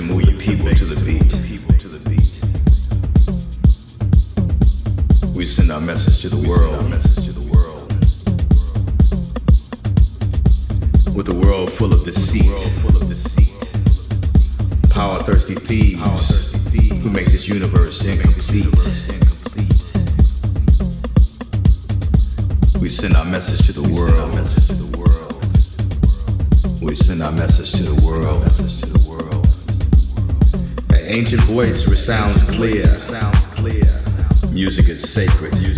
to move your people to the voice resounds clear. Music is sacred.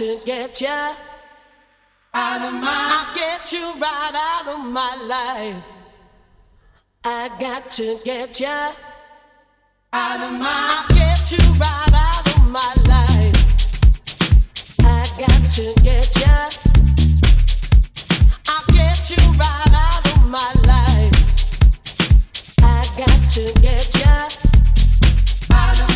to get you out of my I get you right out of my life. I got to get you out of my I get you right out of my life. I got to get you. I get you right out of my life. I got to get you out of